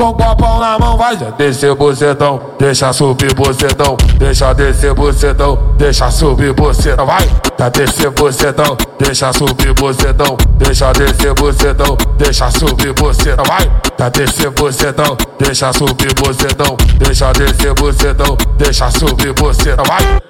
com copão na mão, vai já descer bocetão, deixa subir bocetão, deixa descer bocetão, deixa subir bocetão, vai, tá descer bocetão, deixa subir bocetão, deixa descer bocetão, deixa subir bocetão, vai, tá descer bocetão, deixa subir bocetão, deixa descer bocetão, deixa subir bocetão, vai.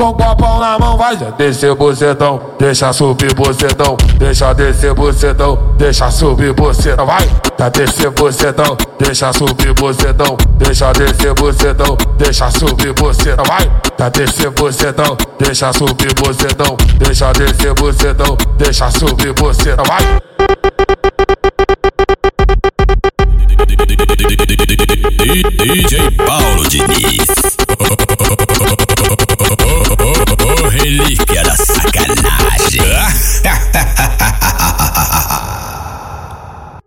com copão na mão, vai já descer bocetão, deixa subir bocetão, deixa descer bocetão, deixa subir bocetão, vai, tá descer bocetão, deixa subir bocetão, deixa descer bocetão, deixa subir bocetão, vai, tá descer bocetão, deixa subir bocetão, deixa descer bocetão, deixa subir bocetão, vai. DJ Paulo Diniz